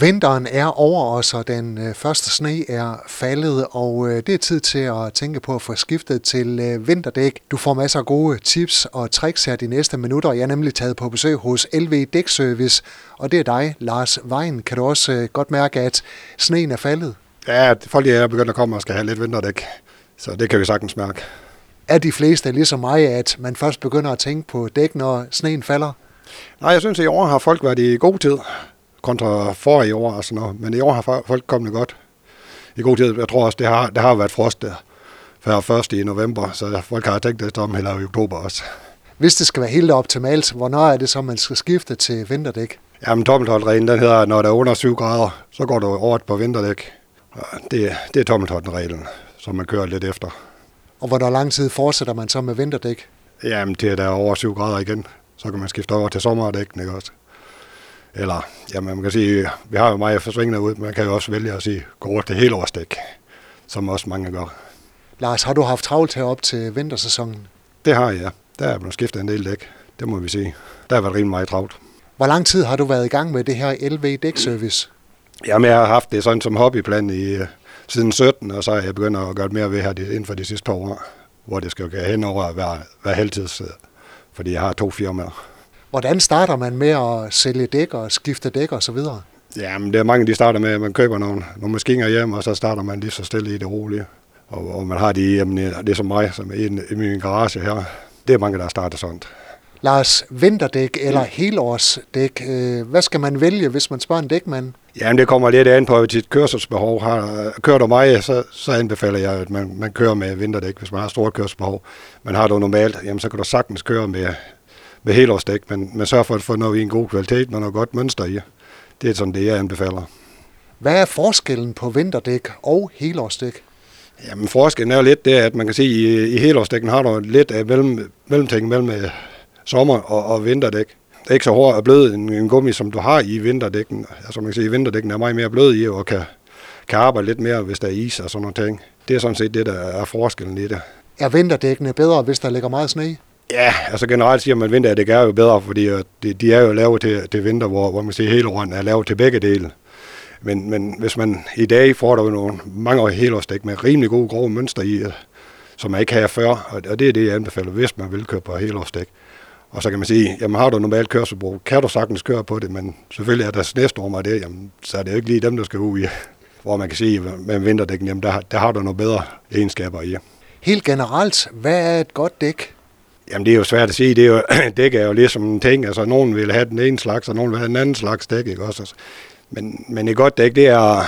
Vinteren er over os, og den øh, første sne er faldet, og øh, det er tid til at tænke på at få skiftet til øh, vinterdæk. Du får masser af gode tips og tricks her de næste minutter. Jeg er nemlig taget på besøg hos LV Dækservice, og det er dig, Lars Vejen. Kan du også godt mærke, at sneen er faldet? Ja, folk er begyndt at komme og skal have lidt vinterdæk, så det kan vi sagtens mærke. Er de fleste ligesom mig, at man først begynder at tænke på dæk, når sneen falder? Nej, jeg synes, at i år har folk været i god tid kontra forrige år og sådan noget. Men i år har folk kommet godt i god tid. Jeg tror også, det har, det har været frost der før først i november, så folk har tænkt det om heller i oktober også. Hvis det skal være helt optimalt, hvornår er det så, man skal skifte til vinterdæk? Jamen, dobbeltholdreglen, den hedder, når der er under 7 grader, så går du over på vinterdæk. Det, det er dobbeltholdreglen, som man kører lidt efter. Og hvor lang tid fortsætter man så med vinterdæk? Jamen, det er der over 7 grader igen. Så kan man skifte over til sommerdæk, ikke også? Eller, ja, man kan sige, vi har jo meget forsvingende ud, man kan jo også vælge at sige, gå over til helårsdæk, som også mange gør. Lars, har du haft travlt herop til vintersæsonen? Det har jeg, ja. Der er blevet skiftet en del dæk, det må vi sige. Der har været rimelig meget travlt. Hvor lang tid har du været i gang med det her LV dækservice? Jamen, jeg har haft det sådan som hobbyplan i, uh, siden 17, og så er jeg begyndt at gøre mere ved her inden for de sidste to år, hvor det skal jo hen over at være, være heltids, fordi jeg har to firmaer. Hvordan starter man med at sælge dæk og skifte dæk og så videre? Jamen, det er mange, de starter med, at man køber nogle, nogle maskiner hjem, og så starter man lige så stille i det rolige. Og, og man har de hjemme, det er som mig, som er i, i min garage her. Det er mange, der starter sådan. Lars, vinterdæk eller helårsdæk, øh, hvad skal man vælge, hvis man spørger en dækmand? Jamen, det kommer lidt an på dit kørselsbehov. Har, kører du mig, så, så anbefaler jeg, at man, man kører med vinterdæk, hvis man har stort kørselsbehov. Men har du normalt, jamen, så kan du sagtens køre med, med helårsdæk, men man sørger for at få noget i en god kvalitet med noget godt mønster i. Det er sådan det, jeg anbefaler. Hvad er forskellen på vinterdæk og helårsdæk? Jamen forskellen er jo lidt det, at man kan sige, at i, i helårsdækken har du lidt af mellem, mellemting mellem øh, sommer- og, og vinterdæk. Det er ikke så hård og blød en, en gummi, som du har i vinterdækken. Altså man kan sige, at vinterdækken er meget mere blød i, og kan, kan arbejde lidt mere, hvis der er is og sådan noget ting. Det er sådan set det, der er forskellen i det. Er vinterdækkene bedre, hvis der ligger meget sne? Ja, altså generelt siger man, at vinterdæk er jo bedre, fordi øh, de, de er jo lavet til, til vinter, hvor, hvor man siger, hele året er lavet til begge dele. Men, men hvis man i dag får der jo nogle mange helårsdæk med rimelig gode grove mønster i, øh, som man ikke havde før, og det er det, jeg anbefaler, hvis man vil køre på helårsdæk. Og så kan man sige, jamen har du normalt kørselsbrug, kan du sagtens køre på det, men selvfølgelig er der snestormer det, jamen, så er det jo ikke lige dem, der skal ud i. Hvor man kan sige, med vinterdækken, jamen der, der har du nogle bedre egenskaber i. Helt generelt, hvad er et godt dæk? Jamen det er jo svært at sige. Det er jo, dæk er jo ligesom en ting. Altså nogen vil have den ene slags, og nogen vil have den anden slags dæk. Ikke også? Altså, men, men et godt dæk, det er,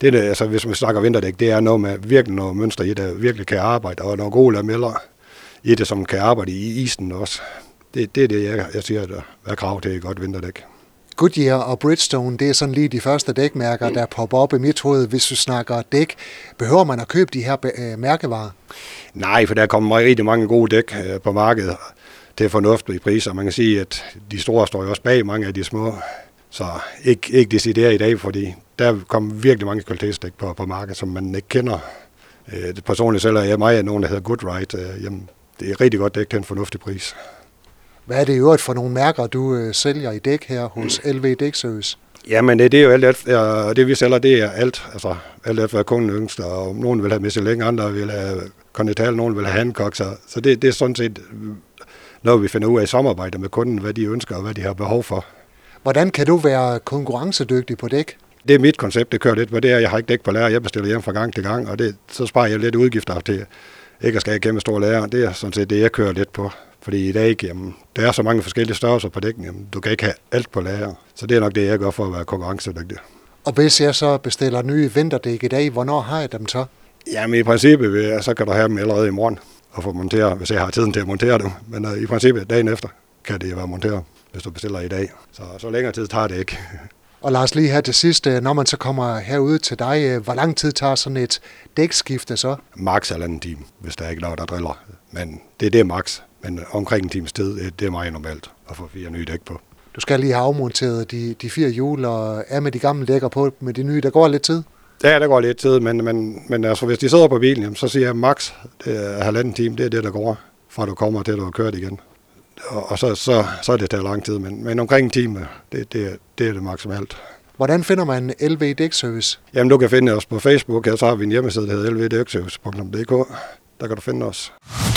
det er altså hvis man snakker vinterdæk, det er noget med virkelig noget mønster i, der virkelig kan arbejde, og nogle gode lameller i det, som kan arbejde i isen også. Det, det er det, jeg, jeg siger, der er krav til et godt vinterdæk. Goodyear og Bridgestone, det er sådan lige de første dækmærker, der popper op i mit hoved, hvis du snakker dæk. Behøver man at købe de her øh, mærkevarer? Nej, for der kommer rigtig mange gode dæk øh, på markedet til fornuftige priser. Man kan sige, at de store står jo også bag mange af de små. Så ikke, ikke decideret i dag, fordi der kommer virkelig mange kvalitetsdæk på, på markedet, som man ikke kender. Øh, personligt selv er jeg mig af nogen, der hedder Goodride. Øh, jamen, det er rigtig godt dæk til en fornuftig pris. Hvad er det i øvrigt for nogle mærker, du øh, sælger i dæk her hos mm. LV Dækservice? Jamen, det, det er jo alt, alt ja, det vi sælger, det er alt. Altså, alt efter, hvad kunden ønsker. Og nogen vil have Michelin, andre vil have Continental, nogen vil have Hancock. Så, så det, det er sådan set noget, vi finder ud af i samarbejde med kunden, hvad de ønsker og hvad de har behov for. Hvordan kan du være konkurrencedygtig på dæk? Det er mit koncept, det kører lidt på det er, jeg har ikke dæk på lager, jeg bestiller hjem fra gang til gang, og det, så sparer jeg lidt udgifter til ikke at skal kæmpe store lager. Det er sådan set det, jeg kører lidt på. Fordi i dag, jamen, der er så mange forskellige størrelser på dækken, jamen, du kan ikke have alt på lager. Så det er nok det, jeg gør for at være konkurrencedygtig. Og hvis jeg så bestiller nye vinterdæk i dag, hvornår har jeg dem så? Jamen i princippet, så kan du have dem allerede i morgen og få monteret, hvis jeg har tiden til at montere dem. Men uh, i princippet dagen efter kan det være monteret, hvis du bestiller i dag. Så så længere tid tager det ikke. Og Lars, lige her til sidst, øh, når man så kommer herude til dig, øh, hvor lang tid tager sådan et dækskifte så? Max halvanden time, hvis der er ikke noget, der driller. Men det er det max. Men omkring en times tid, det er meget normalt at få fire nye dæk på. Du skal lige have afmonteret de, de fire hjul og er med de gamle dækker på med de nye. Der går lidt tid? Ja, der går lidt tid, men, men, men altså, hvis de sidder på bilen, jamen, så siger jeg max det er halvanden time, det er det, der går, fra du kommer til, at du har kørt igen. Og, og så, så, så er det tager lang tid, men, men omkring en time, det, det, det er det maksimalt. Hvordan finder man LV Dækservice? Jamen, du kan finde os på Facebook, og så har vi en hjemmeside, der hedder lvdækservice.dk. Der kan du finde os.